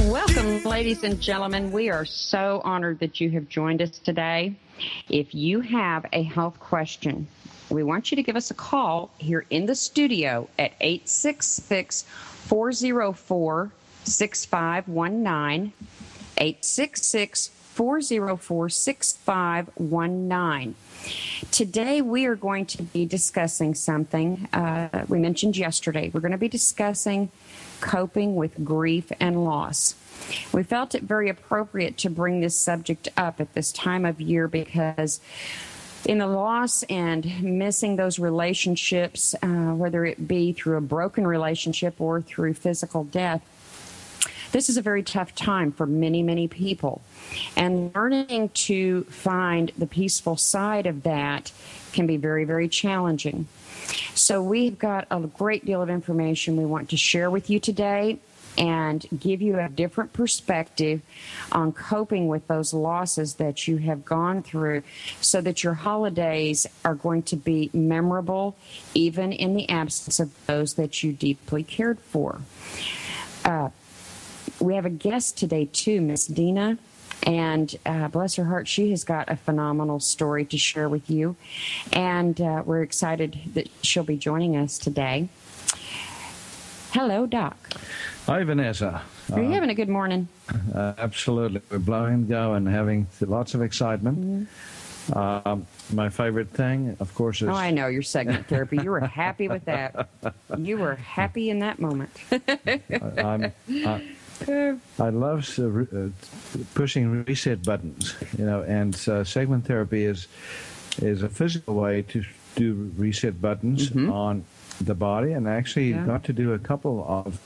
Welcome, ladies and gentlemen. We are so honored that you have joined us today. If you have a health question, we want you to give us a call here in the studio at 866 404 6519. 866 404 6519. Today, we are going to be discussing something uh, we mentioned yesterday. We're going to be discussing coping with grief and loss. We felt it very appropriate to bring this subject up at this time of year because in the loss and missing those relationships, uh, whether it be through a broken relationship or through physical death, this is a very tough time for many, many people. And learning to find the peaceful side of that can be very, very challenging. So, we've got a great deal of information we want to share with you today and give you a different perspective on coping with those losses that you have gone through so that your holidays are going to be memorable even in the absence of those that you deeply cared for. Uh, we have a guest today, too, Miss Dena. And uh, bless her heart, she has got a phenomenal story to share with you. And uh, we're excited that she'll be joining us today. Hello, Doc. Hi, Vanessa. Are you uh, having a good morning? Uh, absolutely. We're blowing go and having lots of excitement. Mm-hmm. Um, my favorite thing, of course, is. Oh, I know, your segment therapy. You were happy with that. You were happy in that moment. I'm, I love uh, uh, pushing reset buttons, you know, and uh, segment therapy is is a physical way to do reset buttons mm-hmm. on the body, and actually yeah. got to do a couple of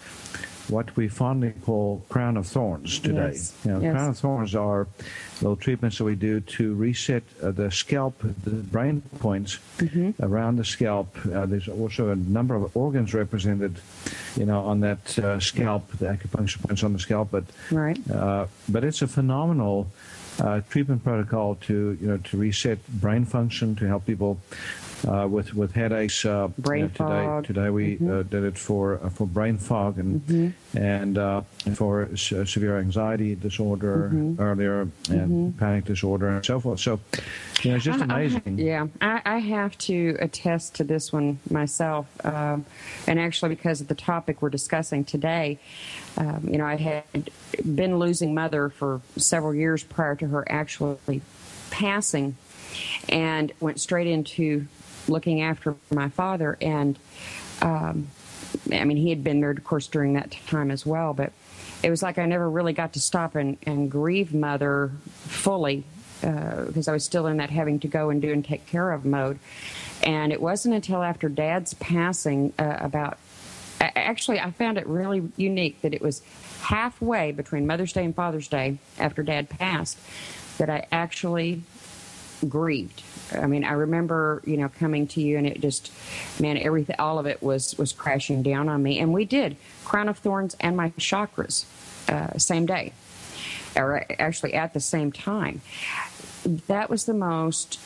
what we fondly call crown of thorns today. Yes. You know, yes. Crown of thorns are little treatments that we do to reset uh, the scalp, the brain points mm-hmm. around the scalp. Uh, there's also a number of organs represented, you know, on that uh, scalp, the acupuncture points on the scalp. But right. Uh, but it's a phenomenal. Uh, treatment protocol to you know to reset brain function to help people uh, with with headaches. Uh, brain today, fog. Today we mm-hmm. uh, did it for uh, for brain fog and mm-hmm. and uh, for s- severe anxiety disorder mm-hmm. earlier and mm-hmm. panic disorder and so forth. So, you know, it's just amazing. I, yeah, I, I, have to attest to this one myself, um, and actually because of the topic we're discussing today. Um, you know, I had been losing mother for several years prior to her actually passing and went straight into looking after my father. And um, I mean, he had been there, of course, during that time as well. But it was like I never really got to stop and, and grieve mother fully because uh, I was still in that having to go and do and take care of mode. And it wasn't until after Dad's passing, uh, about actually, I found it really unique that it was halfway between Mother's Day and Father's Day after Dad passed that I actually grieved. I mean, I remember, you know, coming to you and it just, man, everything, all of it was, was crashing down on me. And we did Crown of Thorns and my chakras, uh, same day, or actually at the same time. That was the most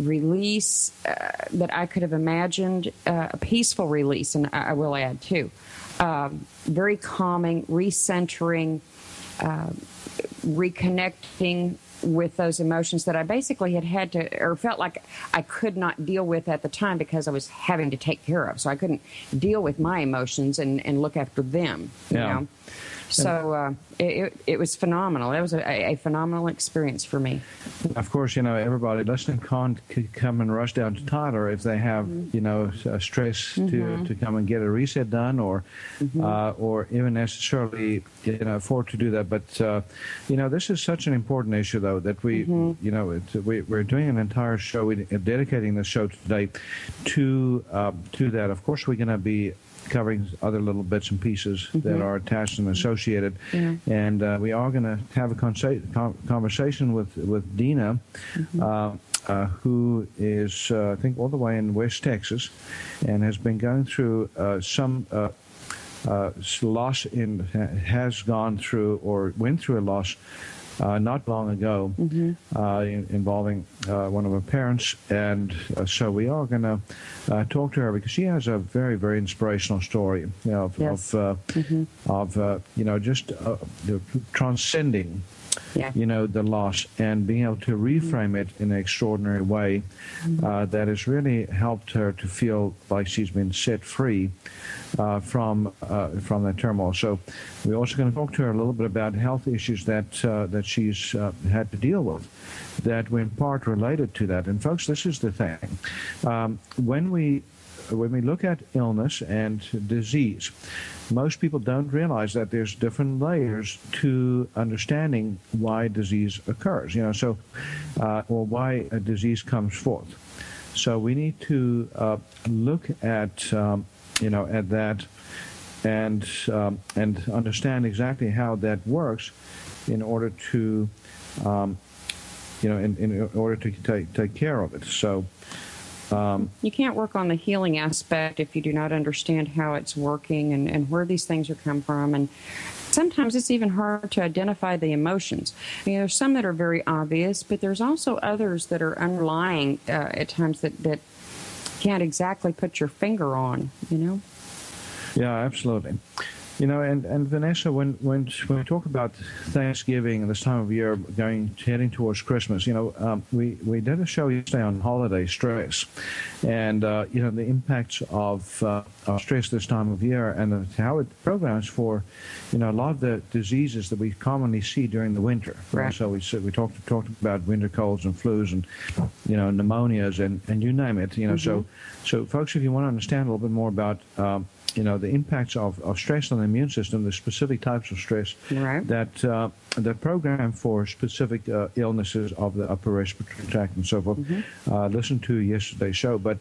release uh, that I could have imagined, uh, a peaceful release, and I, I will add too. Um, very calming, recentering, uh, reconnecting with those emotions that I basically had had to, or felt like I could not deal with at the time because I was having to take care of. So I couldn't deal with my emotions and, and look after them. You yeah. know? So uh, it, it was phenomenal. It was a, a, phenomenal experience for me. Of course, you know everybody listening can't come and rush down to Tyler if they have mm-hmm. you know stress mm-hmm. to, to come and get a reset done, or mm-hmm. uh, or even necessarily you know afford to do that. But uh, you know this is such an important issue though that we mm-hmm. you know we, we're doing an entire show, we, dedicating the show today to uh, to that. Of course, we're going to be covering other little bits and pieces mm-hmm. that are attached and associated. Yeah. And uh, we are going to have a consa- conversation with with Dena. Mm-hmm. Uh, uh, who is, uh, I think, all the way in West Texas, and has been going through uh, some uh, loss in has gone through or went through a loss uh, not long ago mm-hmm. uh, in, involving uh, one of her parents. And uh, so we are going to uh, talk to her because she has a very, very inspirational story you know, of, yes. of, uh, mm-hmm. of you know, just transcending yeah. you know, the loss and being able to reframe it in an extraordinary way mm-hmm. uh, that has really helped her to feel like she's been set free uh, from uh, from that turmoil. So we're also going to talk to her a little bit about health issues that uh, that she's uh, had to deal with that were in part related to that. And folks, this is the thing: um, when we when we look at illness and disease, most people don't realize that there's different layers to understanding why disease occurs. You know, so uh, or why a disease comes forth. So we need to uh, look at um, you know at that and um, and understand exactly how that works in order to um, you know in, in order to take take care of it. So. Um, you can't work on the healing aspect if you do not understand how it's working and, and where these things are come from. And sometimes it's even hard to identify the emotions. I mean, there's some that are very obvious, but there's also others that are underlying uh, at times that, that can't exactly put your finger on, you know? Yeah, absolutely. You know, and, and Vanessa, when, when when we talk about Thanksgiving and this time of year, going heading towards Christmas, you know, um, we we did a show yesterday on holiday stress, and uh, you know the impacts of, uh, of stress this time of year, and the, how it programs for, you know, a lot of the diseases that we commonly see during the winter. Right. So we we talked talked about winter colds and flus and, you know, pneumonias and, and you name it. You know, mm-hmm. so so folks, if you want to understand a little bit more about um, you know the impacts of, of stress on the immune system, the specific types of stress right. that uh, that program for specific uh, illnesses of the upper respiratory tract and so forth. Mm-hmm. Uh, listen to yesterday's show, but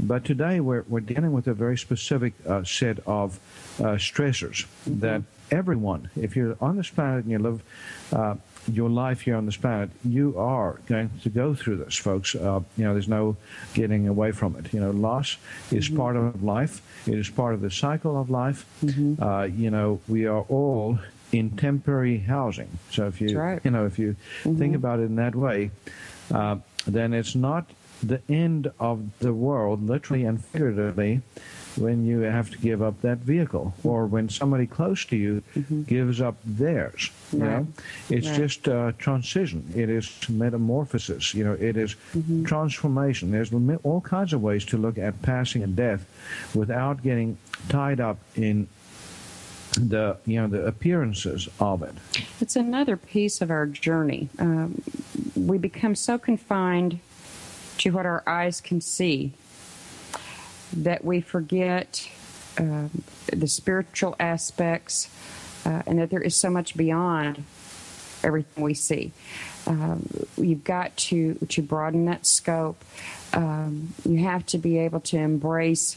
but today we're we're dealing with a very specific uh, set of uh, stressors mm-hmm. that everyone, if you're on this planet and you live uh, your life here on this planet, you are going to go through this, folks. Uh, you know, there's no getting away from it. You know, loss is mm-hmm. part of life. It is part of the cycle of life. Mm-hmm. Uh, you know, we are all in temporary housing. So if you, right. you know, if you mm-hmm. think about it in that way, uh, then it's not the end of the world, literally and figuratively when you have to give up that vehicle or when somebody close to you mm-hmm. gives up theirs you know? It's right. just uh, transition. It is metamorphosis you know? It is mm-hmm. transformation. There's all kinds of ways to look at passing and death without getting tied up in the you know the appearances of it. It's another piece of our journey. Um, we become so confined to what our eyes can see that we forget uh, the spiritual aspects uh, and that there is so much beyond everything we see. Um, you've got to, to broaden that scope. Um, you have to be able to embrace,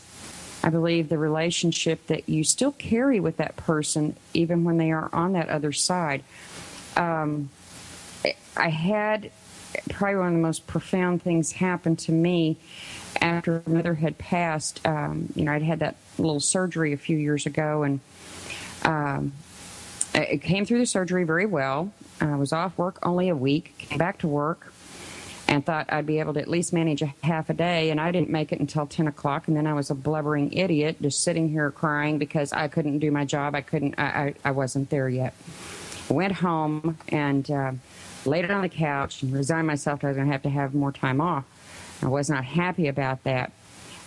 I believe, the relationship that you still carry with that person, even when they are on that other side. Um, I had probably one of the most profound things happen to me after mother had passed, um, you know, I'd had that little surgery a few years ago, and um, it came through the surgery very well. I was off work only a week, came back to work, and thought I'd be able to at least manage a half a day. And I didn't make it until 10 o'clock. And then I was a blubbering idiot just sitting here crying because I couldn't do my job. I couldn't, I, I, I wasn't there yet. Went home and uh, laid it on the couch and resigned myself that I was going to have to have more time off. I was not happy about that.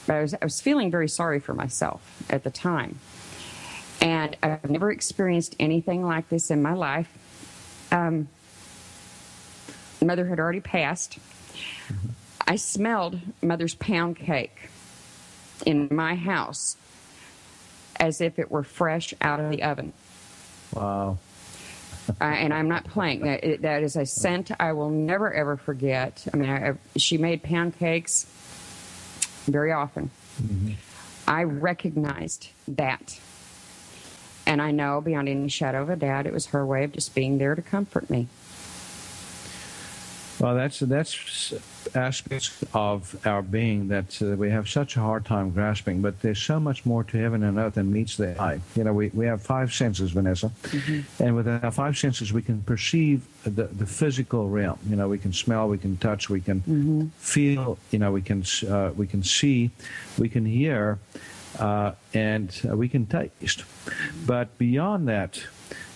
But I was, I was feeling very sorry for myself at the time. And I've never experienced anything like this in my life. Um, mother had already passed. Mm-hmm. I smelled mother's pound cake in my house as if it were fresh out of the oven. Wow. And I'm not playing. That, that is a scent I will never ever forget. I mean, I, she made pancakes very often. Mm-hmm. I recognized that. And I know beyond any shadow of a doubt it was her way of just being there to comfort me. Well, that's that's aspects of our being that uh, we have such a hard time grasping. But there's so much more to heaven and earth than meets the eye. You know, we, we have five senses, Vanessa, mm-hmm. and with our five senses, we can perceive the the physical realm. You know, we can smell, we can touch, we can mm-hmm. feel. You know, we can uh, we can see, we can hear, uh, and uh, we can taste. But beyond that,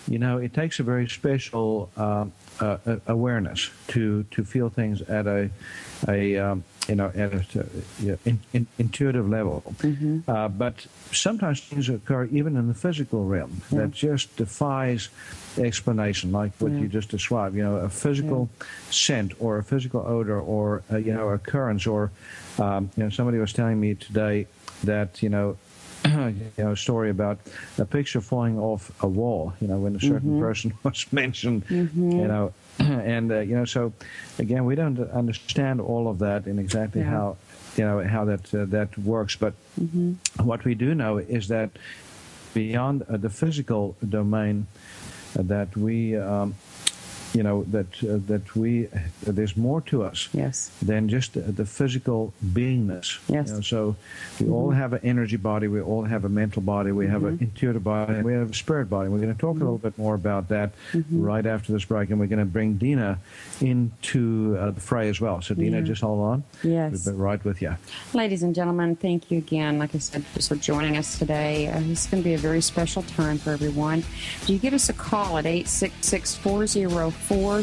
you know, it takes a very special uh, uh, awareness to to feel things at a a um, you know at a uh, in, in, intuitive level. Mm-hmm. Uh, but sometimes things occur even in the physical realm yeah. that just defies explanation, like what yeah. you just described. You know, a physical yeah. scent or a physical odor or a, you know occurrence or um, you know somebody was telling me today that you know you know, story about a picture falling off a wall. You know, when a certain mm-hmm. person was mentioned. Mm-hmm. You know, and uh, you know, so again, we don't understand all of that and exactly yeah. how you know how that uh, that works. But mm-hmm. what we do know is that beyond uh, the physical domain, uh, that we um, you know that uh, that we uh, there's more to us yes. than just the, the physical beingness. Yes. You know, so we mm-hmm. all have an energy body, we all have a mental body, we mm-hmm. have an mm-hmm. intuitive body, and we have a spirit body. We're going to talk mm-hmm. a little bit more about that mm-hmm. right after this break, and we're going to bring Dena into uh, the fray as well. So Dena, yeah. just hold on. Yes. We'll be right with you. Ladies and gentlemen, thank you again. Like I said, for joining us today. Uh, this is going to be a very special time for everyone. Do you give us a call at eight six six four zero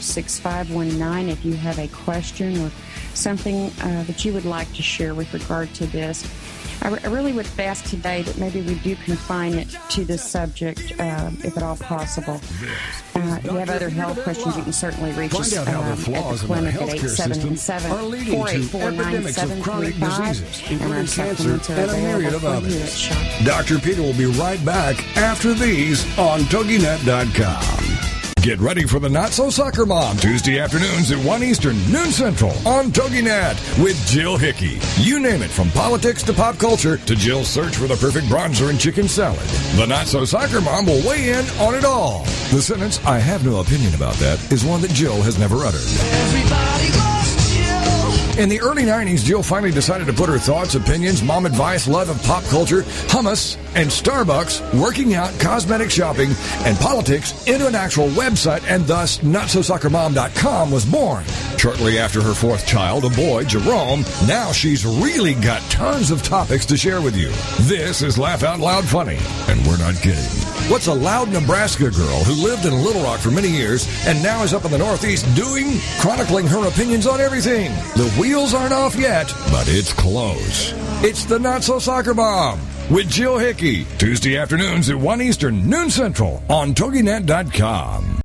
6519 if you have a question or something uh, that you would like to share with regard to this. I, I really would ask today that maybe we do confine it to this subject, uh, if at all possible. Uh, if you have other health questions, you can certainly reach Find us um, the at the clinic in our healthcare system are leading to epidemics of chronic diseases, including cancer and a myriad of others. Dr. Peter will be right back after these on TogiNet.com. Get ready for the Not So Soccer Mom Tuesday afternoons at 1 Eastern, noon Central on TogiNet with Jill Hickey. You name it, from politics to pop culture to Jill's search for the perfect bronzer and chicken salad. The Not So Soccer Mom will weigh in on it all. The sentence, I have no opinion about that, is one that Jill has never uttered. In the early 90s, Jill finally decided to put her thoughts, opinions, mom advice, love of pop culture, hummus, and Starbucks, working out, cosmetic shopping, and politics into an actual website, and thus NotSoSoccerMom.com was born. Shortly after her fourth child, a boy, Jerome, now she's really got tons of topics to share with you. This is Laugh Out Loud Funny, and we're not kidding. What's a loud Nebraska girl who lived in Little Rock for many years and now is up in the Northeast doing? Chronicling her opinions on everything. The wheels aren't off yet, but it's close. It's the Not So Soccer Mom with Jill Hickey, Tuesday afternoons at 1 Eastern, noon Central on TogiNet.com.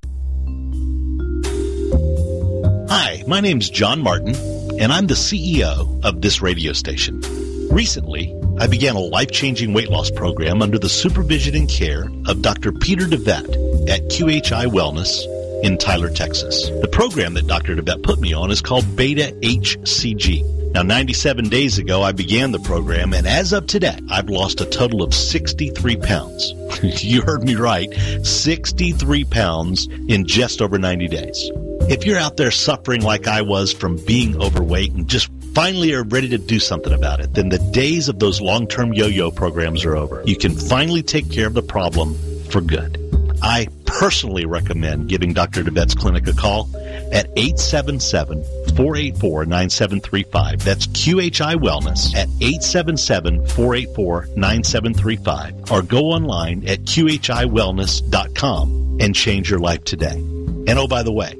Hi, my name's John Martin, and I'm the CEO of this radio station. Recently, I began a life-changing weight loss program under the supervision and care of Dr. Peter DeVette at QHI Wellness in Tyler, Texas. The program that Dr. DeVette put me on is called Beta HCG. Now, 97 days ago, I began the program, and as of today, I've lost a total of 63 pounds. you heard me right, 63 pounds in just over 90 days. If you're out there suffering like I was from being overweight and just finally are ready to do something about it, then the days of those long-term yo-yo programs are over. You can finally take care of the problem for good. I personally recommend giving Dr. DeVette's clinic a call at 877 484 9735. That's QHI Wellness at 877 484 9735. Or go online at QHIWellness.com and change your life today. And oh, by the way,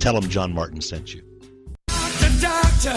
tell them John Martin sent you. Doctor,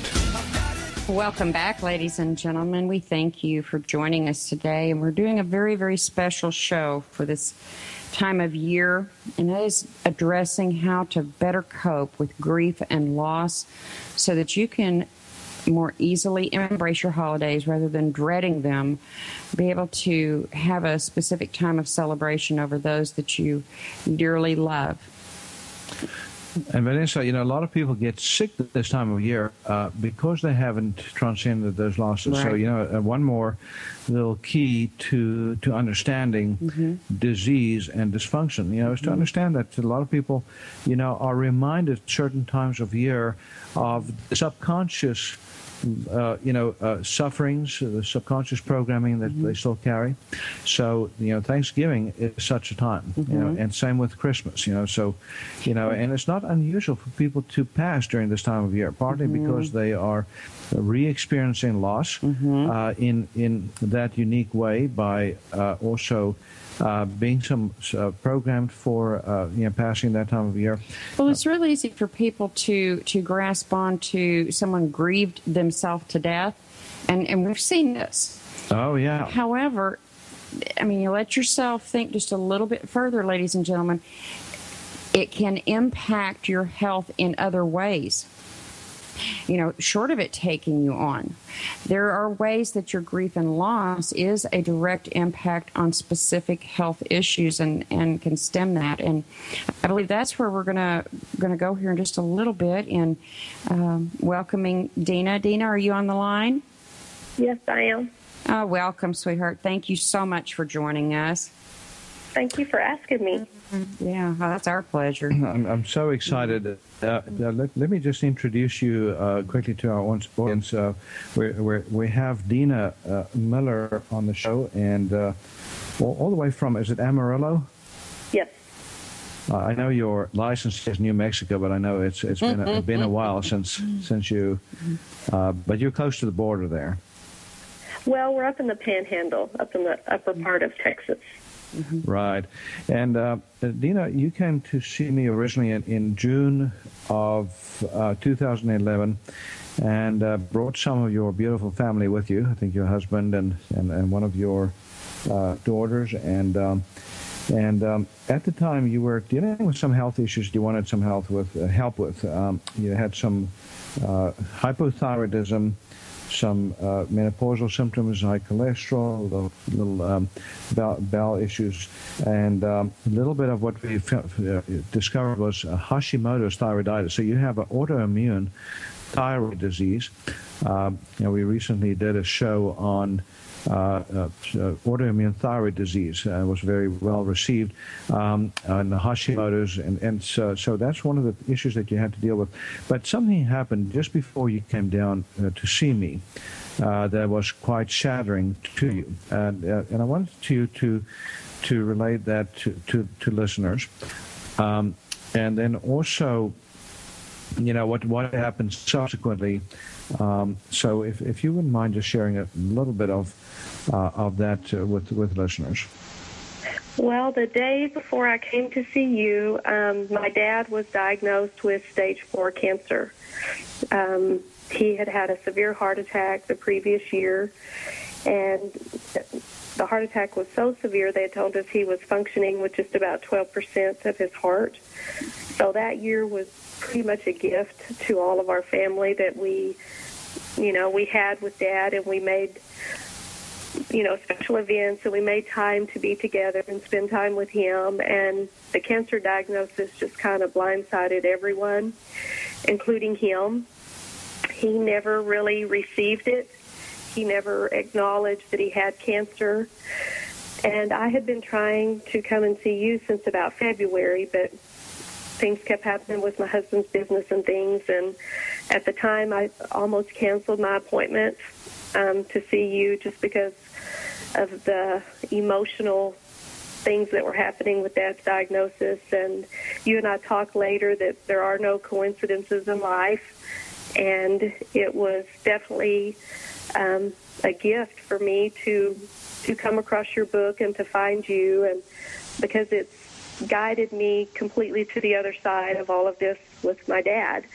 Welcome back, ladies and gentlemen. We thank you for joining us today, and we're doing a very, very special show for this time of year, and that is addressing how to better cope with grief and loss so that you can more easily embrace your holidays rather than dreading them. Be able to have a specific time of celebration over those that you dearly love. And Vanessa, you know, a lot of people get sick at this time of year uh, because they haven't transcended those losses. Right. So, you know, uh, one more little key to to understanding mm-hmm. disease and dysfunction, you know, is to mm-hmm. understand that a lot of people, you know, are reminded certain times of year of subconscious uh, you know, uh, sufferings, uh, the subconscious programming that mm-hmm. they still carry. So, you know, Thanksgiving is such a time, mm-hmm. you know, mm-hmm. and same with Christmas, you know. So, you know, and it's not unusual for people to pass during this time of year, partly mm-hmm. because they are re-experiencing loss mm-hmm. uh, in in that unique way by uh, also uh, being some uh, programmed for uh, you know passing that time of year. Well, it's really easy for people to to grasp on to someone grieved themselves to death, and and we've seen this. Oh yeah. However, I mean, you let yourself think just a little bit further, ladies and gentlemen. It can impact your health in other ways you know, short of it taking you on. There are ways that your grief and loss is a direct impact on specific health issues and, and can stem that. And I believe that's where we're gonna gonna go here in just a little bit in um, welcoming Dena. Dena, are you on the line? Yes, I am. Oh, welcome, sweetheart. Thank you so much for joining us. Thank you for asking me. Yeah, well, that's our pleasure. I'm, I'm so excited. Uh, uh, let, let, me just introduce you uh, quickly to our audience. Uh, we we have Dena uh, Miller on the show, and uh, all, all, the way from, is it Amarillo? Yes. I know your license is New Mexico, but I know it's it's been a, been a while since since you, but you're close to the border there. Well, we're up in the Panhandle, up in the upper part of Texas. Mm-hmm. Right. And uh, Dena, you came to see me originally in, in June of uh, 2011 and uh, brought some of your beautiful family with you. I think your husband and, and, and one of your uh, daughters. And um, and um, at the time, you were dealing with some health issues you wanted some health with, uh, help with. Um, you had some uh, hypothyroidism some uh, menopausal symptoms, high cholesterol, little, um, bowel, bowel, issues, and um, a little bit of what we uh, discovered was Hashimoto's thyroiditis. So you have an autoimmune thyroid disease. Um, you know, we recently did a show on uh, uh, autoimmune thyroid disease uh, was very well received, um, and Hashimoto's, and, and so, so, that's one of the issues that you had to deal with. But something happened just before you came down uh, to see me uh, that was quite shattering to you, and uh, and I wanted you to to relate that to to, to listeners, um, and then also you know what what happened subsequently. Um, so if, if you wouldn't mind just sharing a little bit of uh, of that uh, with with listeners. Well, the day before I came to see you, um, my dad was diagnosed with stage four cancer. Um, he had had a severe heart attack the previous year, and the heart attack was so severe they told us he was functioning with just about 12% of his heart. So that year was pretty much a gift to all of our family that we, you know, we had with Dad, and we made you know, special events, and we made time to be together and spend time with him. And the cancer diagnosis just kind of blindsided everyone, including him. He never really received it. He never acknowledged that he had cancer. And I had been trying to come and see you since about February, but things kept happening with my husband's business and things. And at the time, I almost canceled my appointment um, to see you just because of the emotional things that were happening with Dad's diagnosis. And you and I talked later that there are no coincidences in life. And it was definitely um, a gift for me to to come across your book and to find you, and because it's guided me completely to the other side of all of this with my dad.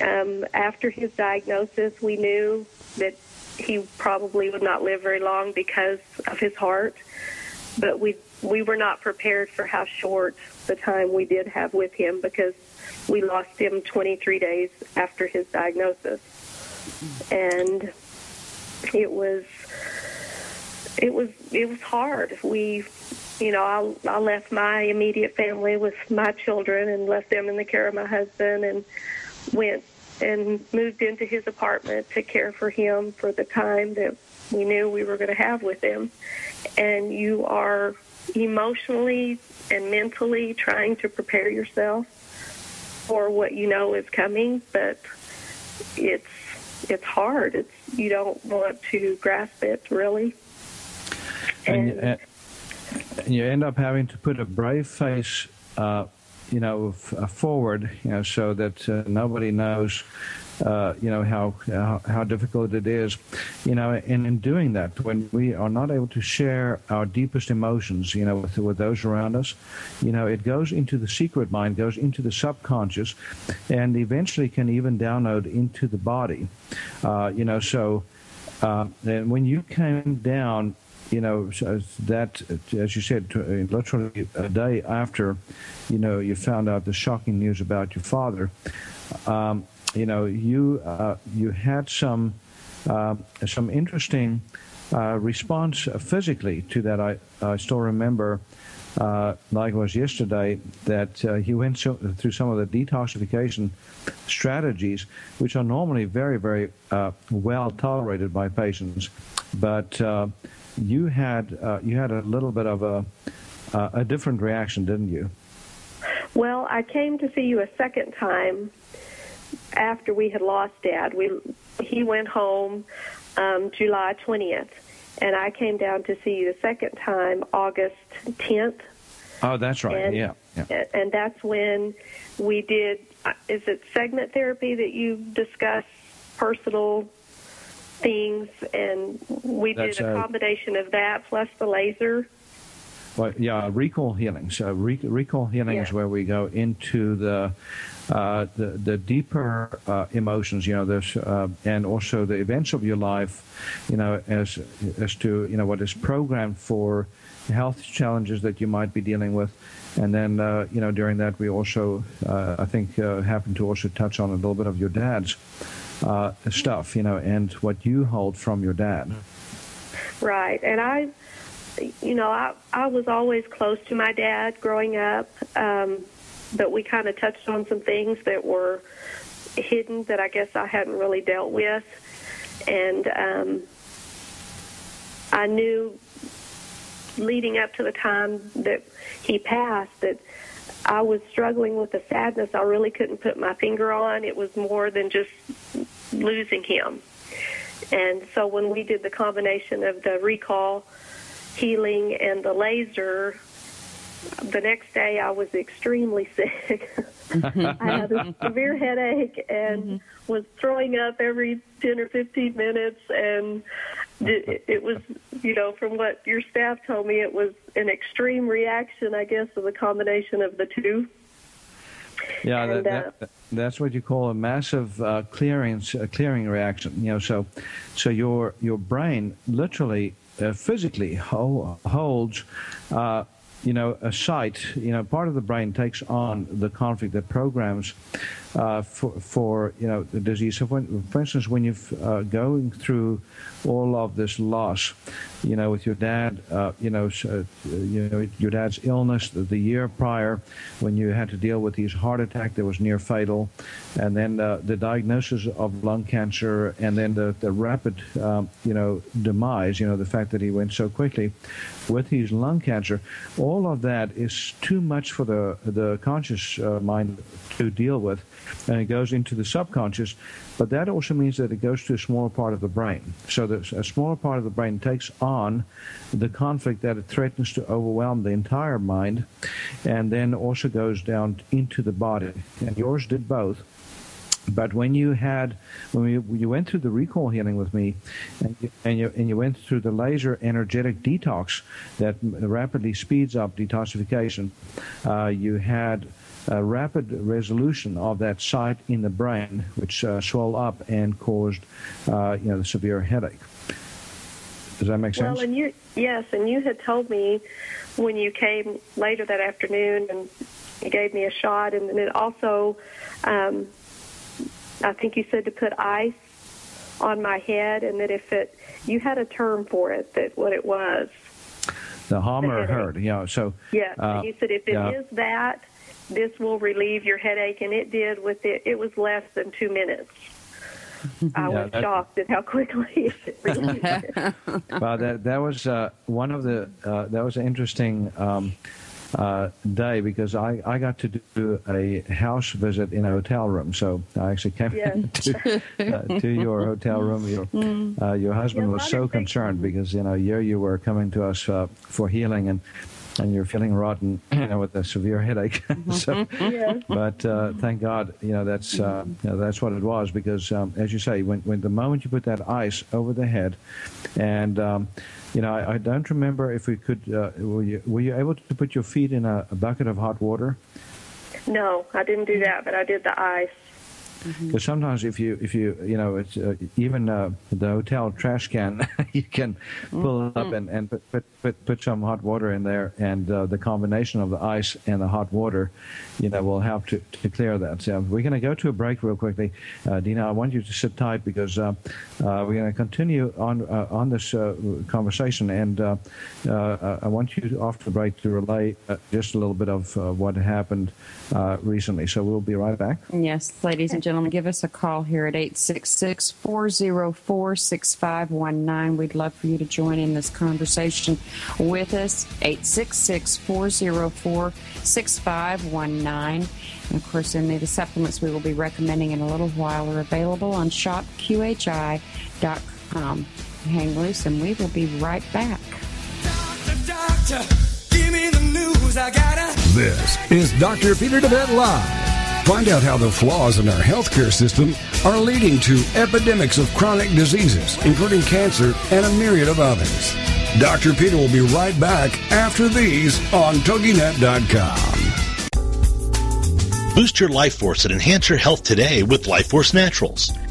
Um, after his diagnosis, we knew that he probably would not live very long because of his heart, but we we were not prepared for how short the time we did have with him because we lost him 23 days after his diagnosis, and it was it was it was hard. We, you know, I I left my immediate family with my children and left them in the care of my husband and went and moved into his apartment to care for him for the time that we knew we were going to have with him. And you are emotionally and mentally trying to prepare yourself for what you know is coming, but it's it's hard. It's you don't want to grasp it really. And, and, uh, and you end up having to put a brave face, uh, you know, uh, forward, you know, so that uh, nobody knows, uh, you know, how, how, how difficult it is, you know. And in doing that, when we are not able to share our deepest emotions, you know, with, with those around us, you know, it goes into the secret mind, goes into the subconscious, and eventually can even download into the body, uh, you know. So, and when you came down you know, that, as you said, uh, literally a day after, you know, you found out the shocking news about your father, um, you know, you uh, you had some uh, some interesting uh, response physically to that. I I still remember. Uh, like it was yesterday, that uh, he went so, through some of the detoxification strategies, which are normally very, very well tolerated by patients. But you had uh, you had a little bit of a uh, a different reaction, didn't you? Well, I came to see you a second time after we had lost Dad. We he went home um, July twentieth, and I came down to see you the second time August tenth. Oh, that's right. And, yeah, yeah. And that's when we did. Uh, is it segment therapy that you discuss personal things, and we That's did a combination of that plus the laser. Well, yeah, recall healing. So re- recall healing yeah. is where we go into the uh, the, the deeper uh, emotions, you know, this, uh, and also the events of your life, you know, as as to you know what is programmed for health challenges that you might be dealing with, and then uh, you know during that we also uh, I think uh, happen to also touch on a little bit of your dad's uh, stuff, you know, and what you hold from your dad. Right, and I, you know, I I was always close to my dad growing up, um, but we kind of touched on some things that were hidden that I guess I hadn't really dealt with, and um, I knew leading up to the time that he passed that I was struggling with a sadness I really couldn't put my finger on. It was more than just losing him. And so when we did the combination of the recall healing and the laser, the next day I was extremely sick. I had a severe headache and mm-hmm. was throwing up every 10 or 15 minutes and it, it was, you know, from what your staff told me, it was an extreme reaction, I guess, of the combination of the two. Yeah, and, that, that, that's what you call a massive uh, clearing uh, clearing reaction. You know, so so your your brain literally uh, physically holds uh, you know, a site, you know, part of the brain takes on the conflict that programs uh, for, for, you know, the disease. So, when, for instance, when you're uh, going through all of this loss, you know, with your dad, uh, you know, uh, you know, your dad's illness the, the, year prior, when you had to deal with his heart attack that was near fatal, and then uh, the diagnosis of lung cancer, and then the, the rapid, um, you know, demise, you know, the fact that he went so quickly with his lung cancer, all of that is too much for the, the conscious uh, mind to deal with, and it goes into the subconscious. But that also means that it goes to a smaller part of the brain. So that a smaller part of the brain takes on the conflict that it threatens to overwhelm the entire mind, and then also goes down into the body. And yours did both. But when you had, when you went through the recall healing with me, and you, and you, and you went through the laser energetic detox that rapidly speeds up detoxification, uh, you had a rapid resolution of that site in the brain, which uh, swelled up and caused, uh, you know, the severe headache. Does that make sense? Well, and you, yes, and you had told me when you came later that afternoon and you gave me a shot, and then it also, um, I think you said to put ice on my head, and that if it, you had a term for it, that what it was. The Hamer herd, yeah. So yes, uh, you said if it yeah. is that, this will relieve your headache, and it did with it. It was less than two minutes. I yeah, was shocked at how quickly it relieved. well, that that was uh, one of the uh, that was an interesting. Um, uh, day because I, I got to do a house visit in a hotel room. So I actually came yes. to, uh, to your hotel room. Your, mm. uh, your husband yeah, was so concerned because, you know, here you were coming to us uh, for healing and and you're feeling rotten, you know, with a severe headache. so, yeah. But uh, thank God, you know, that's uh, you know, that's what it was because, um, as you say, when, when the moment you put that ice over the head, and um, you know, I, I, don't remember if we could. Uh, were you were you able to put your feet in a, a bucket of hot water? No, I didn't do that, but I did the ice. Because mm-hmm. sometimes if you if you you know it's uh, even uh, the hotel trash can you can pull mm-hmm. up and, and put, put, put put some hot water in there and uh, the combination of the ice and the hot water you know will help to, to clear that. So we're going to go to a break real quickly, uh, Dena. I want you to sit tight because uh, uh, we're going to continue on on this conversation and I want you after the break to relay just a little bit of what happened recently. So we'll be right back. Yes, ladies and gentlemen, give us a call here at 866 404 6519. We'd love for you to join in this conversation with us. 866 404 6519. And of course, any of the supplements we will be recommending in a little while are available on shopqhi.com. Hang loose, and we will be right back. Doctor, doctor, this is Dr. Peter DeVette Live. Find out how the flaws in our healthcare system are leading to epidemics of chronic diseases, including cancer and a myriad of others. Dr. Peter will be right back after these on TogiNet.com. Boost your life force and enhance your health today with Life Force Naturals.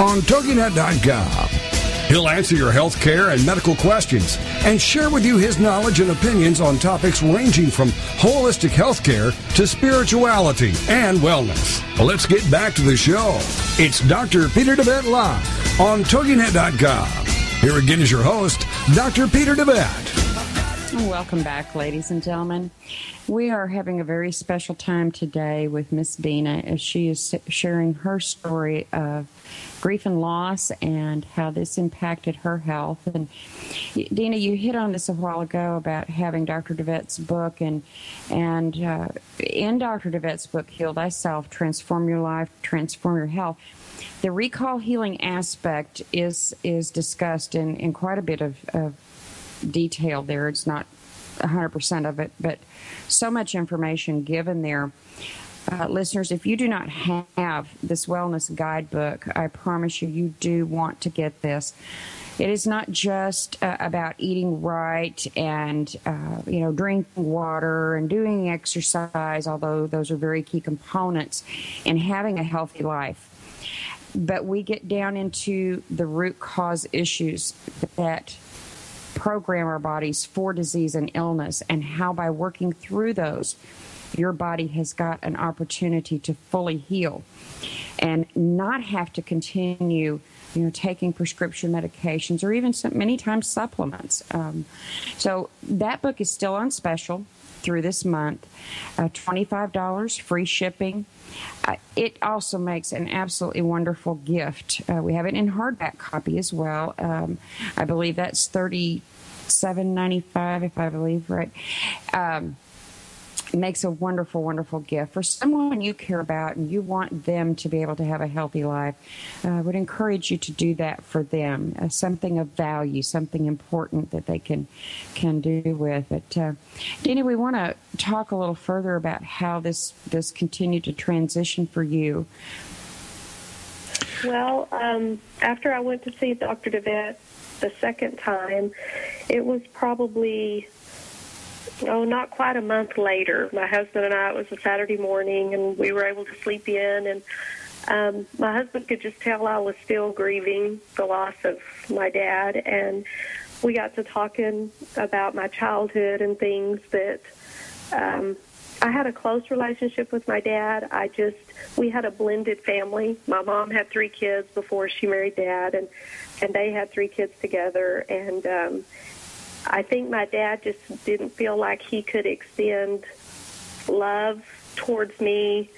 on TogiNet.com. He'll answer your health care and medical questions and share with you his knowledge and opinions on topics ranging from holistic health care to spirituality and wellness. Let's get back to the show. It's Dr. Peter DeVette Live on TogiNet.com. Here again is your host, Dr. Peter DeVette. Welcome back, ladies and gentlemen. We are having a very special time today with Miss Dena as she is sharing her story of grief and loss and how this impacted her health. And Dena, you hit on this a while ago about having Dr. DeVette's book, and and uh, in Dr. DeVette's book, Heal Thyself, Transform Your Life, Transform Your Health. The recall healing aspect is is discussed in, in quite a bit of, of detail there. It's not 100% of it, but so much information given there. Uh, listeners, if you do not have this wellness guidebook, I promise you, you do want to get this. It is not just uh, about eating right and uh, you know drinking water and doing exercise, although those are very key components in having a healthy life. But we get down into the root cause issues that program our bodies for disease and illness, and how by working through those, your body has got an opportunity to fully heal and not have to continue you know taking prescription medications or even some, many times supplements. Um, so that book is still on special through this month. Uh, $25 free shipping. Uh, it also makes an absolutely wonderful gift. Uh, we have it in hardback copy as well. Um, i believe that's 30 seven ninety five, if I believe right. Um, makes a wonderful, wonderful gift for someone you care about and you want them to be able to have a healthy life. Uh, I would encourage you to do that for them, uh, something of value, something important that they can can do with it. Uh, Dena, we want to talk a little further about how this this continued to transition for you. Well, um, after I went to see Dr. DeVette, the second time, it was probably oh, not quite a month later. My husband and I, it was a Saturday morning, and we were able to sleep in. And um, my husband could just tell I was still grieving the loss of my dad. And we got to talking about my childhood and things that um, I had a close relationship with my dad. I just, we had a blended family. My mom had three kids before she married dad, and and they had three kids together. And um, I think my dad just didn't feel like he could extend love towards me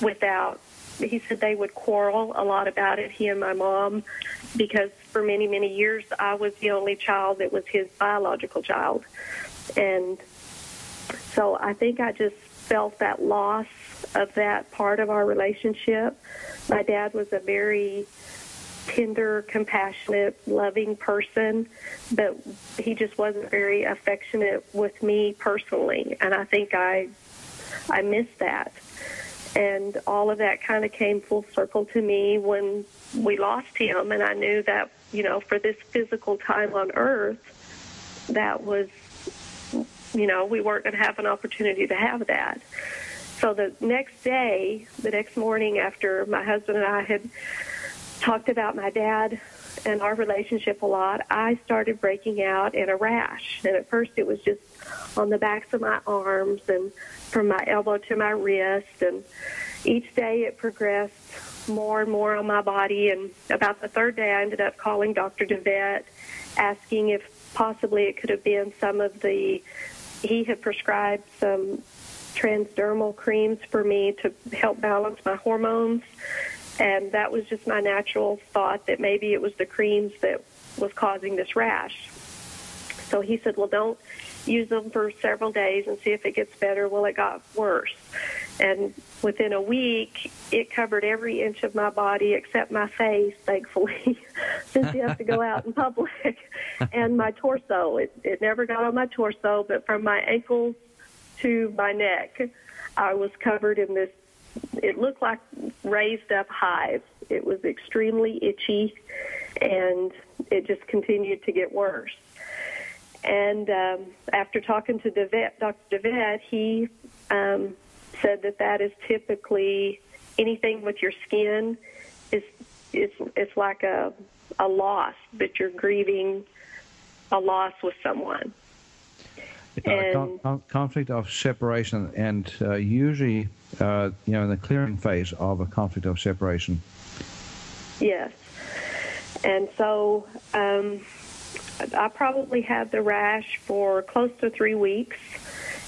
without. He said they would quarrel a lot about it, he and my mom, because for many, many years I was the only child that was his biological child. And so I think I just felt that loss of that part of our relationship. My dad was a very tender, compassionate, loving person, but he just wasn't very affectionate with me personally, and I think I I missed that. And all of that kind of came full circle to me when we lost him, and I knew that you know for this physical time on earth, that was you know we weren't going to have an opportunity to have that. So the next day, the next morning after my husband and I had talked about my dad and our relationship a lot, I started breaking out in a rash. And at first it was just on the backs of my arms and from my elbow to my wrist. And each day it progressed more and more on my body. And about the third day, I ended up calling Dr. DeVette, asking if possibly it could have been some of the, he had prescribed some transdermal creams for me to help balance my hormones and that was just my natural thought that maybe it was the creams that was causing this rash. So he said, well, don't use them for several days and see if it gets better. Well, it got worse. and within a week, it covered every inch of my body except my face, thankfully, since you have to go out in public, and my torso. It, it never got on my torso, but from my ankles to my neck, I was covered in this. It looked like raised up hives. It was extremely itchy, and it just continued to get worse. And um, after talking to DeVette, Dr. DeVette, he um, said that that is typically anything with your skin is it's it's like a a loss that you're grieving a loss with someone. Uh, con- conflict of separation, and uh, usually, uh, you know, in the clearing phase of a conflict of separation. Yes, and so um, I probably had the rash for close to three weeks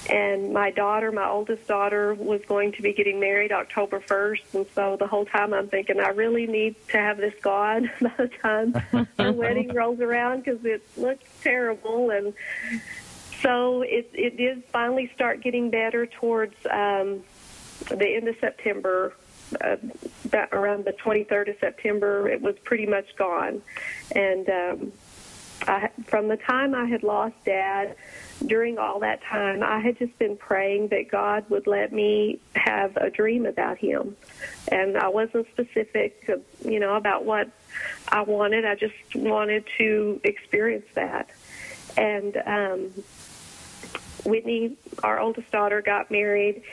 and my daughter, my oldest daughter, was going to be getting married October 1st. And so the whole time I'm thinking, I really need to have this gone by the time the wedding rolls around because it looks terrible. And so it, it did finally start getting better towards um, the end of September. Uh, about around the 23rd of September, it was pretty much gone. And um, I, from the time I had lost Dad, during all that time, I had just been praying that God would let me have a dream about Him. And I wasn't specific, you know, about what I wanted. I just wanted to experience that. And um, Whitney, our oldest daughter, got married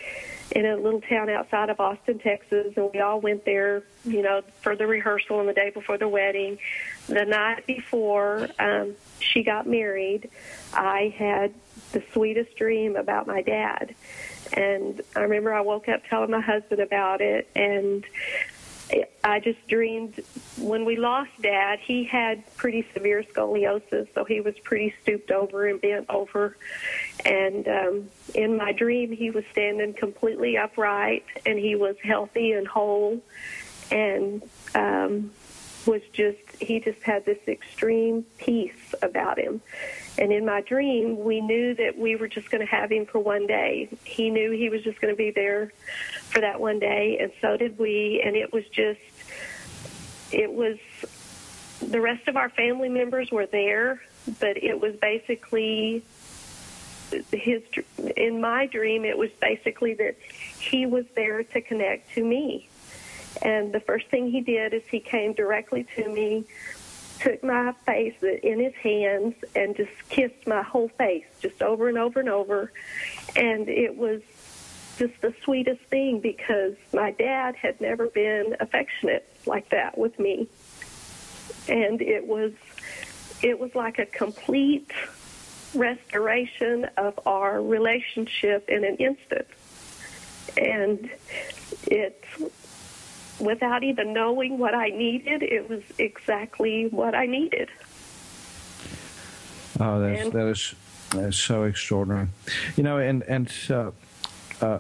in a little town outside of Austin, Texas, and we all went there, you know, for the rehearsal and the day before the wedding. The night before um, she got married, I had the sweetest dream about my dad. And I remember I woke up telling my husband about it, and I just dreamed when we lost dad, he had pretty severe scoliosis, so he was pretty stooped over and bent over. And um, in my dream, he was standing completely upright and he was healthy and whole and um, was just, he just had this extreme peace about him. And in my dream, we knew that we were just going to have him for one day. He knew he was just going to be there for that one day, and so did we. And it was just, it was, the rest of our family members were there, but it was basically his, in my dream, it was basically that he was there to connect to me. And the first thing he did is he came directly to me took my face in his hands and just kissed my whole face just over and over and over. And it was just the sweetest thing because my dad had never been affectionate like that with me. And it was it was like a complete restoration of our relationship in an instant. And it's without even knowing what I needed, it was exactly what I needed. Oh, that's, and, that is that is so extraordinary. You know, and and uh, uh,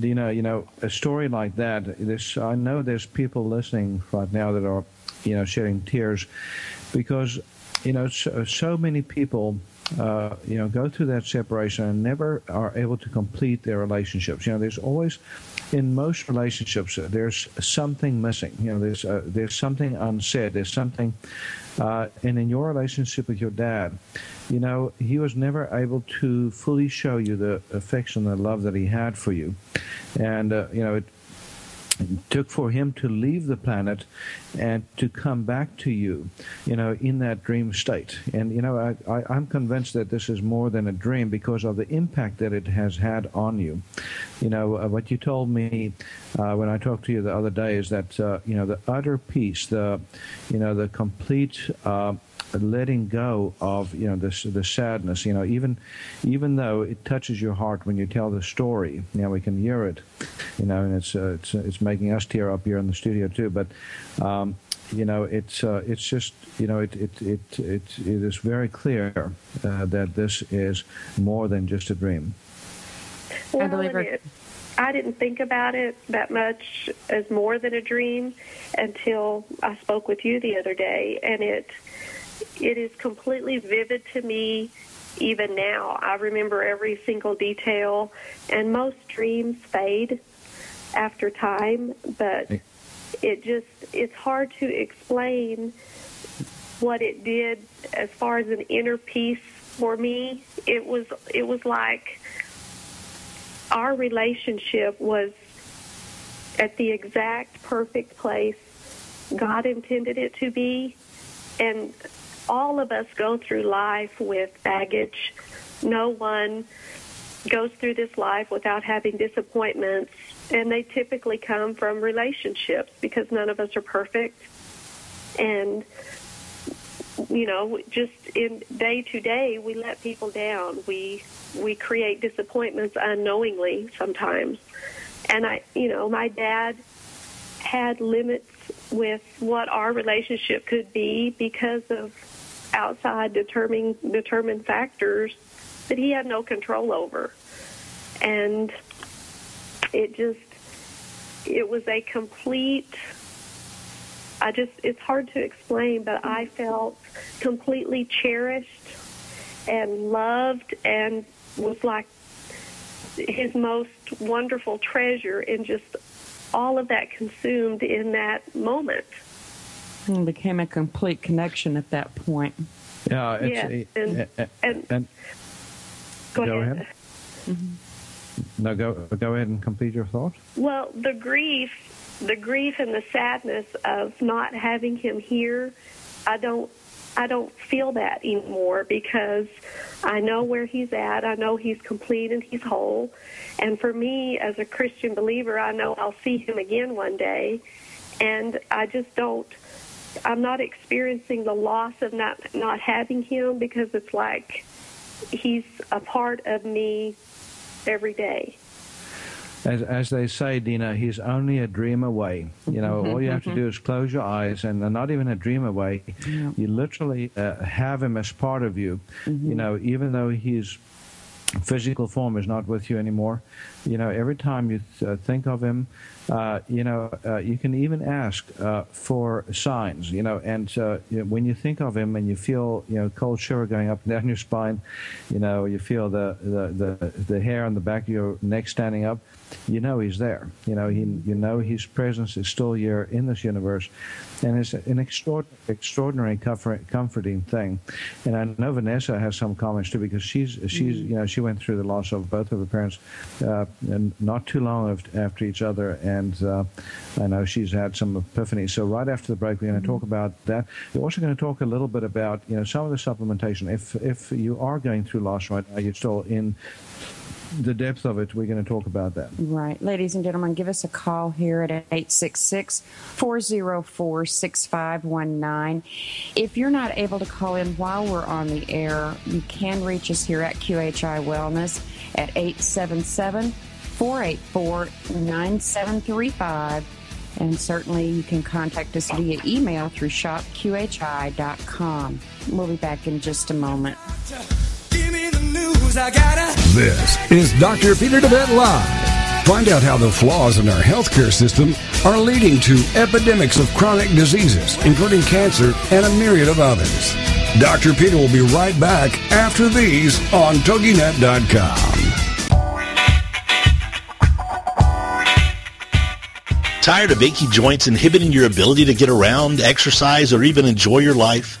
you know, you know, a story like that. This I know there's people listening right now that are, you know, shedding tears because you know so, so many people uh, you know, go through that separation and never are able to complete their relationships. You know, there's always, in most relationships, uh, there's something missing. You know, there's uh, there's something unsaid. There's something, uh, and in your relationship with your dad, you know, he was never able to fully show you the affection and love that he had for you, and uh, you know, it took for him to leave the planet and to come back to you, you know, in that dream state. And, you know, I, I, am convinced that this is more than a dream because of the impact that it has had on you. You know, uh, what you told me uh, when I talked to you the other day is that, uh, you know, the utter peace, the, you know, the complete, uh, letting go of you know this the sadness you know even even though it touches your heart when you tell the story you know we can hear it you know and it's uh, it's uh, it's making us tear up here in the studio too but um, you know it's uh, it's just you know it it it it, it is very clear uh, that this is more than just a dream well, I believe it. I didn't think about it that much as more than a dream until I spoke with you the other day, and it it is completely vivid to me even now. I remember every single detail, and most dreams fade after time, but it just it's hard to explain what it did as far as an inner peace for me. It was it was like our relationship was at the exact perfect place God intended it to be and all of us go through life with baggage. No one goes through this life without having disappointments, and they typically come from relationships because none of us are perfect. And you know, just in day to day, we let people down. We we create disappointments unknowingly sometimes. And I, you know, my dad had limits with what our relationship could be because of outside determining determined factors that he had no control over. And it just it was a complete I just it's hard to explain, but I felt completely cherished and loved and was like his most wonderful treasure and just all of that consumed in that moment. It became a complete connection at that point. Yeah, it's, yes, and, and, and, and go, go ahead. ahead. Mm-hmm. No, go go ahead and complete your thought. Well, the grief, the grief and the sadness of not having him here, I don't I don't feel that anymore because I know where he's at. I know he's complete and he's whole. And for me as a Christian believer, I know I'll see him again one day. And I just don't I'm not experiencing the loss of not not having him because it's like he's a part of me every day. As, as they say, Dena, he's only a dream away. You know, all you have to do is close your eyes, and not even a dream away. Yeah. You literally uh, have him as part of you. You know, even though his physical form is not with you anymore, you know, every time you th- uh, think of him, uh, you know, uh, you can even ask uh, for signs, you know, and uh, you know, when you think of him and you feel, you know, cold shiver going up and down your spine, you know, you feel the, the, the, the hair on the back of your neck standing up, you know he's there. You know, he, you know his presence is still here in this universe, and it's an extraordinary, extraordinary comfort, comforting thing. And I know Vanessa has some comments too because she's she's you know she went through the loss of both of her parents, uh, and not too long after each other, and uh, I know she's had some epiphanies. So right after the break, we're going to talk about that. We're also going to talk a little bit about you know some of the supplementation. If if you are going through loss right now, you're still in the depth of it, we're going to talk about that. Right. Ladies and gentlemen, give us a call here at 866 404 6519. If you're not able to call in while we're on the air, you can reach us here at QHI Wellness at 877 484 9735. And certainly you can contact us via email through shopqhi.com. We'll be back in just a moment. Give me the news, I gotta. This is Dr. Peter DeVette Live. Find out how the flaws in our healthcare system are leading to epidemics of chronic diseases, including cancer and a myriad of others. Dr. Peter will be right back after these on TogiNet.com. Tired of achy joints inhibiting your ability to get around, exercise, or even enjoy your life?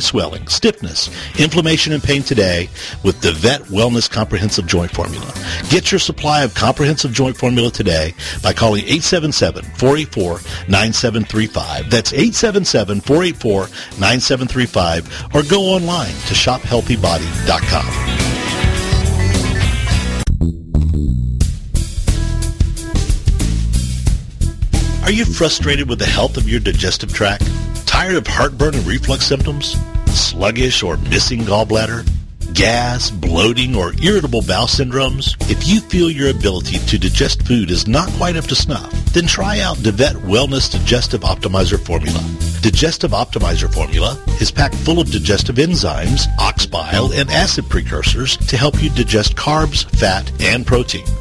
swelling, stiffness, inflammation, and pain today with DeVette Wellness Comprehensive Joint Formula. Get your supply of comprehensive joint formula today by calling 877-484-9735. That's 877-484-9735 or go online to shophealthybody.com. Are you frustrated with the health of your digestive tract? Tired of heartburn and reflux symptoms? Sluggish or missing gallbladder? gas, bloating, or irritable bowel syndromes? If you feel your ability to digest food is not quite up to snuff, then try out DeVette Wellness Digestive Optimizer Formula. Digestive Optimizer Formula is packed full of digestive enzymes, ox bile, and acid precursors to help you digest carbs, fat, and protein.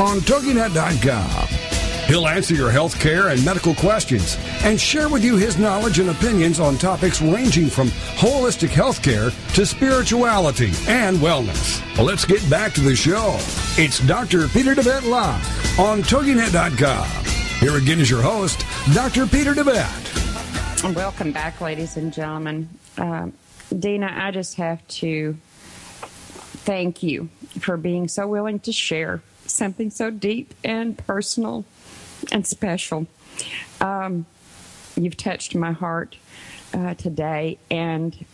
on TogiNet.com. He'll answer your health care and medical questions and share with you his knowledge and opinions on topics ranging from holistic health care to spirituality and wellness. Well, let's get back to the show. It's Dr. Peter DeVette Live on TogiNet.com. Here again is your host, Dr. Peter DeVette. Welcome back, ladies and gentlemen. Uh, Dena, I just have to thank you for being so willing to share something so deep and personal and special. Um, you've touched my heart uh, today, and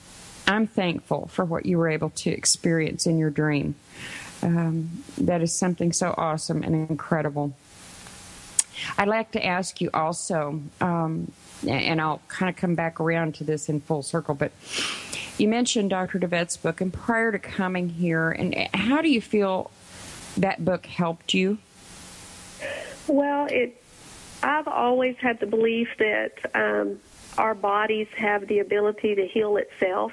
I'm thankful for what you were able to experience in your dream. Um, that is something so awesome and incredible. I'd like to ask you also, um, and I'll kind of come back around to this in full circle, but you mentioned Dr. DeVette's book, and prior to coming here, and how do you feel that book helped you? Well, it. I've always had the belief that um, our bodies have the ability to heal itself.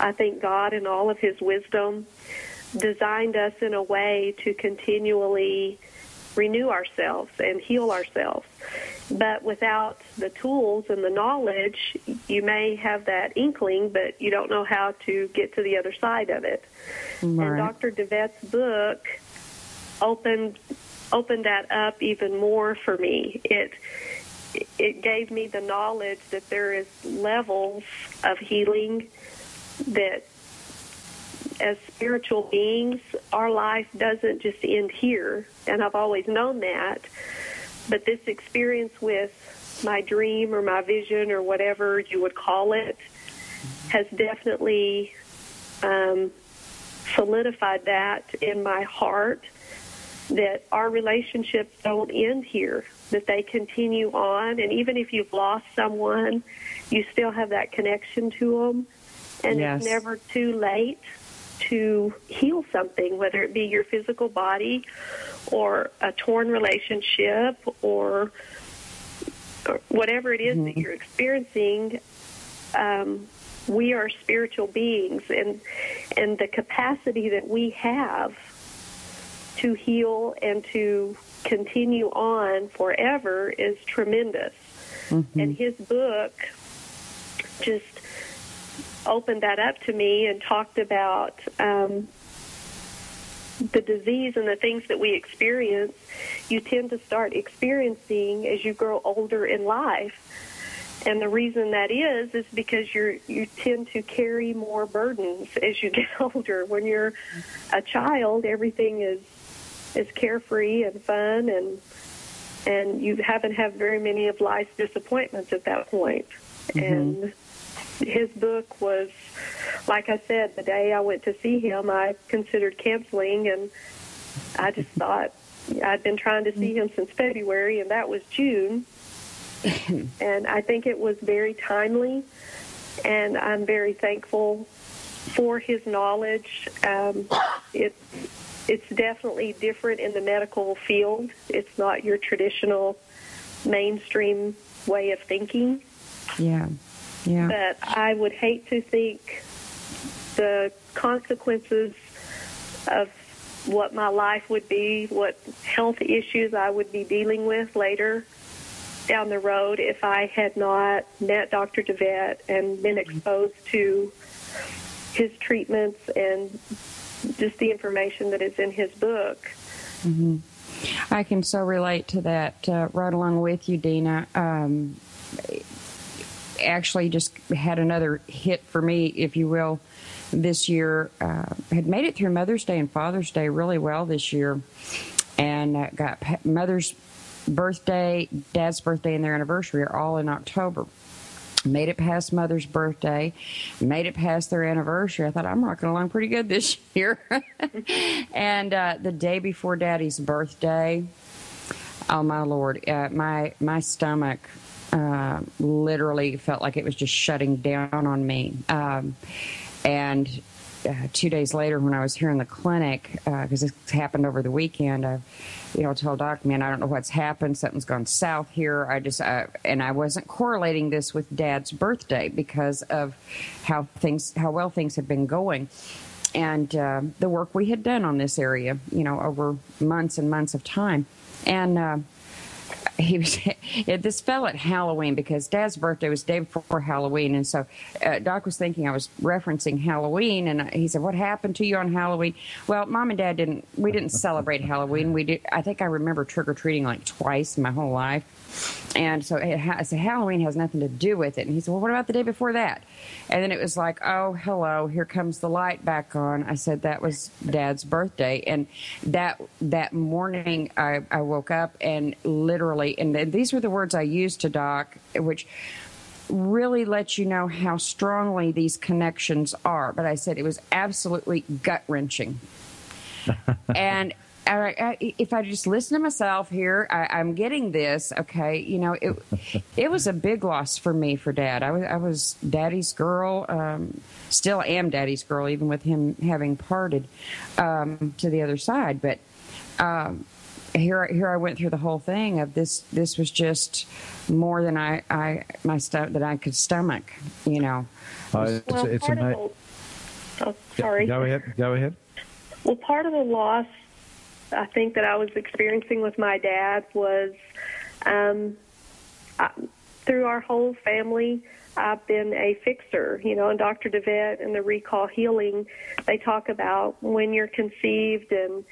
I think God, in all of His wisdom, designed us in a way to continually renew ourselves and heal ourselves. But without the tools and the knowledge, you may have that inkling, but you don't know how to get to the other side of it. Right. And Dr. DeVette's book opened opened that up even more for me. It it gave me the knowledge that there is levels of healing that as spiritual beings our life doesn't just end here. And I've always known that. But this experience with my dream or my vision or whatever you would call it has definitely um, solidified that in my heart that our relationships don't end here, that they continue on. And even if you've lost someone, you still have that connection to them. And Yes. it's never too late to heal something, whether it be your physical body or a torn relationship or, or whatever it is that you're experiencing. Um, we are spiritual beings, and and the capacity that we have to heal and to continue on forever is tremendous. And his book just opened that up to me and talked about um, the disease and the things that we experience. You tend to start experiencing as you grow older in life. And the reason that is is because you're you tend to carry more burdens as you get older. When you're a child, everything is is carefree and fun and and you haven't had very many of life's disappointments at that point. And his book was like I said, the day I went to see him I considered canceling and I just thought I'd been trying to see him since February and that was June. and I think it was very timely and I'm very thankful for his knowledge. Um, it it's definitely different in the medical field. It's not your traditional mainstream way of thinking. Yeah. Yeah. But I would hate to think the consequences of what my life would be, what health issues I would be dealing with later down the road if I had not met Dr. DeVette and been exposed to his treatments and just the information that is in his book. I can so relate to that uh, right along with you, Dena. Um, actually just had another hit for me, if you will, this year. Uh, had made it through Mother's Day and Father's Day really well this year, and uh, got Mother's birthday, Dad's birthday, and their anniversary are all in October made it past mother's birthday, made it past their anniversary. I thought I'm rocking along pretty good this year. and uh, the day before daddy's birthday, oh my lord, uh, my my stomach uh, literally felt like it was just shutting down on me. Um, and uh, two days later, when I was here in the clinic, because uh, this happened over the weekend, I, you know, told Doc, man, I don't know what's happened. Something's gone south here. I just, uh, and I wasn't correlating this with Dad's birthday because of how things, how well things had been going and uh, the work we had done on this area, you know, over months and months of time. And uh, he was this fell at Halloween because Dad's birthday was day before Halloween, and so uh, Doc was thinking I was referencing Halloween, and he said, "What happened to you on Halloween?" Well, Mom and Dad didn't. We didn't celebrate Halloween. We did. I think I remember trick or treating like twice in my whole life. And so I said, Halloween has nothing to do with it. And he said, Well, what about the day before that? And then it was like, Oh, hello, here comes the light back on. I said, That was Dad's birthday. And that that morning, I, I woke up and literally, and these were the words I used to Doc, which really let you know how strongly these connections are. But I said it was absolutely gut wrenching. and all right, I, if I just listen to myself here, I, am getting this. Okay, you know, it it was a big loss for me for Dad. I was I was Daddy's girl, um, still am Daddy's girl, even with him having parted um, to the other side. But um, here here I went through the whole thing of this. This was just more than I I my stuff that I could stomach. You know. Uh, it's, well, it's part of the, oh, sorry. Go ahead. Go ahead. Well, part of the loss I think that I was experiencing with my dad was um, I, through our whole family. I've been a fixer, you know, and Dr. DeVette and the recall healing, they talk about when you're conceived and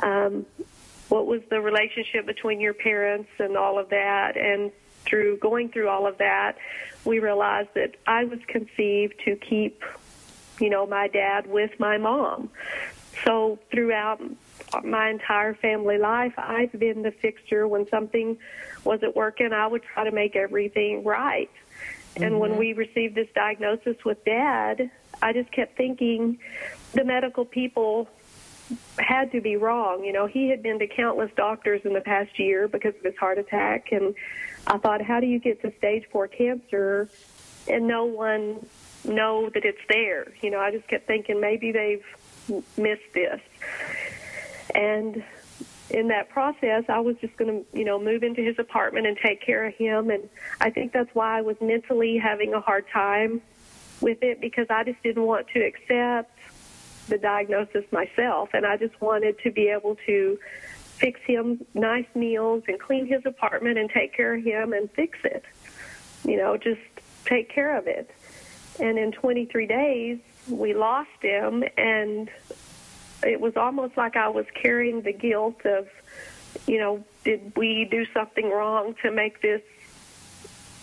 um, what was the relationship between your parents and all of that. And through going through all of that, we realized that I was conceived to keep, you know, my dad with my mom. So throughout my entire family life, I've been the fixture. When something wasn't working, I would try to make everything right. Mm-hmm. And when mm-hmm. we received this diagnosis with dad, I just kept thinking the medical people had to be wrong. You know, he had been to countless doctors in the past year because of his heart attack. And I thought, how do you get to stage four cancer and no one know that it's there? You know, I just kept thinking maybe they've missed this. And in that process, I was just going to, you know, move into his apartment and take care of him. And I think that's why I was mentally having a hard time with it because I just didn't want to accept the diagnosis myself. And I just wanted to be able to fix him nice meals and clean his apartment and take care of him and fix it. You know, just take care of it. And in 23 days, we lost him and it was almost like I was carrying the guilt of, you know, did we do something wrong to make this,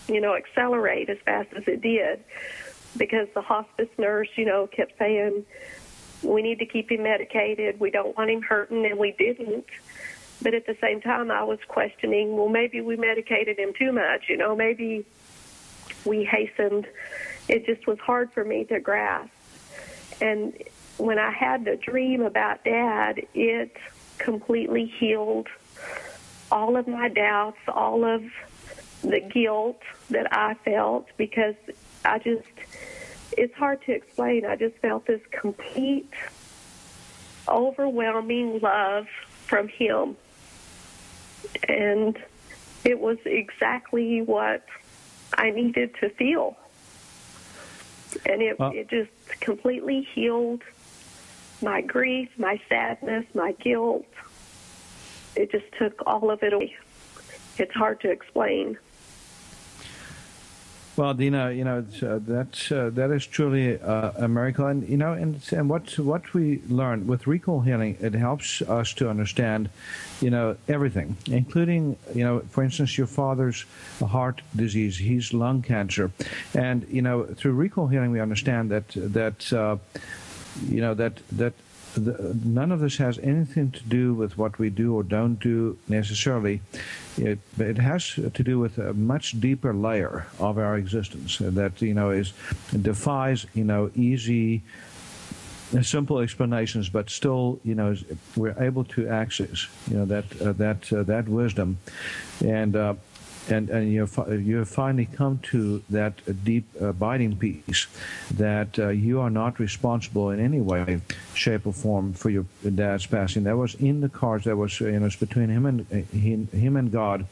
you know, accelerate as fast as it did? Because the hospice nurse, you know, kept saying, we need to keep him medicated. We don't want him hurting, and we didn't. But at the same time, I was questioning, well, maybe we medicated him too much. You know, maybe we hastened. It just was hard for me to grasp. And when I had the dream about dad, it completely healed all of my doubts, all of the guilt that I felt because I just, it's hard to explain. I just felt this complete, overwhelming love from him. And it was exactly what I needed to feel. And it, well, it just completely healed my grief, my sadness, my guilt. It just took all of it away. It's hard to explain. Well, Dena, you know uh, that's uh, that is truly uh, a miracle, and you know, and and what what we learned with recall healing, it helps us to understand, you know, everything, including you know, for instance, your father's heart disease, his lung cancer, and you know, through recall healing, we understand that that uh, you know that that the, none of this has anything to do with what we do or don't do necessarily. It, it has to do with a much deeper layer of our existence that you know is defies you know easy simple explanations, but still, you know, we're able to access, you know, that uh, that uh, that wisdom, and uh, and and you you have finally come to that deep abiding peace that uh, you are not responsible in any way, shape, or form for your dad's passing. That was in the cards. That was you know it's between him and him, him and God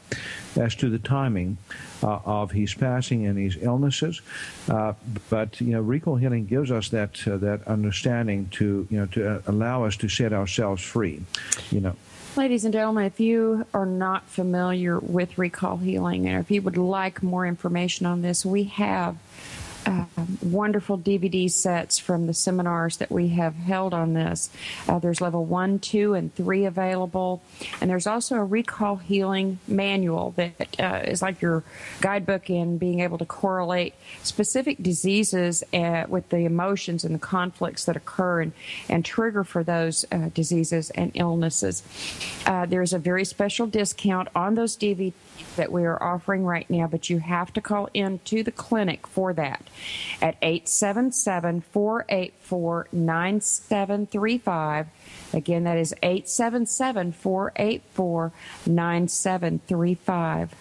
as to the timing uh, of his passing and his illnesses. Uh, but you know, recall healing gives us that uh, that understanding to you know to uh, allow us to set ourselves free. You know. Ladies and gentlemen, if you are not familiar with recall healing and if you would like more information on this, we have uh, wonderful DVD sets from the seminars that we have held on this. Uh, there's level one, two, and three available. And there's also a recall healing manual that uh, is like your guidebook in being able to correlate specific diseases uh, with the emotions and the conflicts that occur and, and trigger for those uh, diseases and illnesses. Uh, there's a very special discount on those DVDs that we are offering right now, but you have to call in to the clinic for that at 877 484 9735. Again, that is 877 484 9735.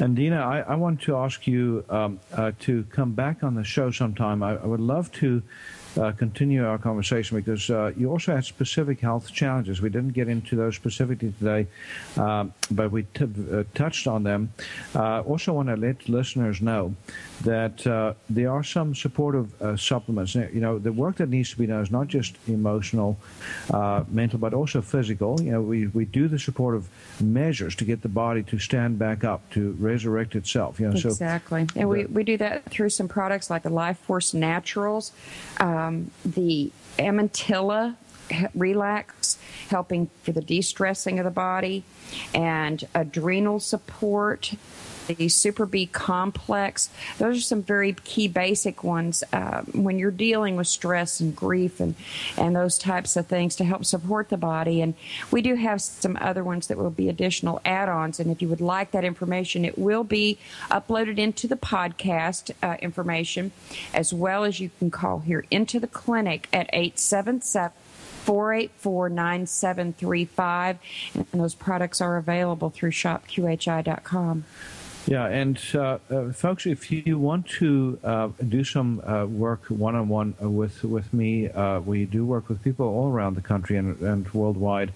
And Dena, I, I, want to ask you um, uh, to come back on the show sometime. I, I would love to uh, continue our conversation because uh, you also had specific health challenges. We didn't get into those specifically today, um, but we t- uh, touched on them. Uh, also, want to let listeners know that uh, there are some supportive uh, supplements. You know, the work that needs to be done is not just emotional, mental, but also physical. You know, we, we do the supportive measures to get the body to stand back up, to resurrect itself. You know, exactly. So and we, we do that through some products like the Life Force Naturals um, the Amantilla relax, helping for the de-stressing of the body, and adrenal support, the Super B complex. Those are some very key basic ones uh, when you're dealing with stress and grief and, and those types of things to help support the body. And we do have some other ones that will be additional add ons. And if you would like that information, it will be uploaded into the podcast uh, information as well as you can call here into the clinic at 877- 484 9735. And those products are available through shopqhi.com. Yeah, and uh, uh, folks, if you want to uh, do some uh, work one on one with with me, uh, we do work with people all around the country and, and worldwide.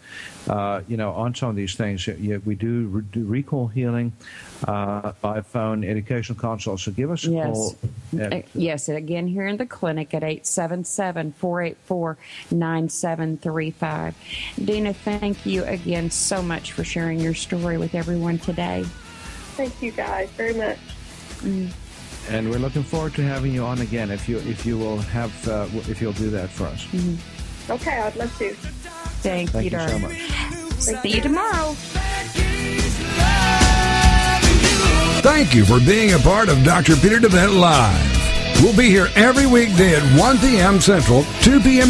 Uh, you know, on some of these things, yeah, we do, re- do recall healing by phone, educational consults. So give us a yes. call. At, yes, again here in the clinic at 877-484-9735. Dena, thank you again so much for sharing your story with everyone today. Thank you guys very much. Mm. And we're looking forward to having you on again if you if you will have uh, if you'll do that for us. Mm-hmm. Okay, I'd love to. Thank, Thank you, you so much. See you tomorrow. Thank you for being a part of Dr. Peter DeVette Live. We'll be here every weekday at 1 p.m. Central, 2 p.m.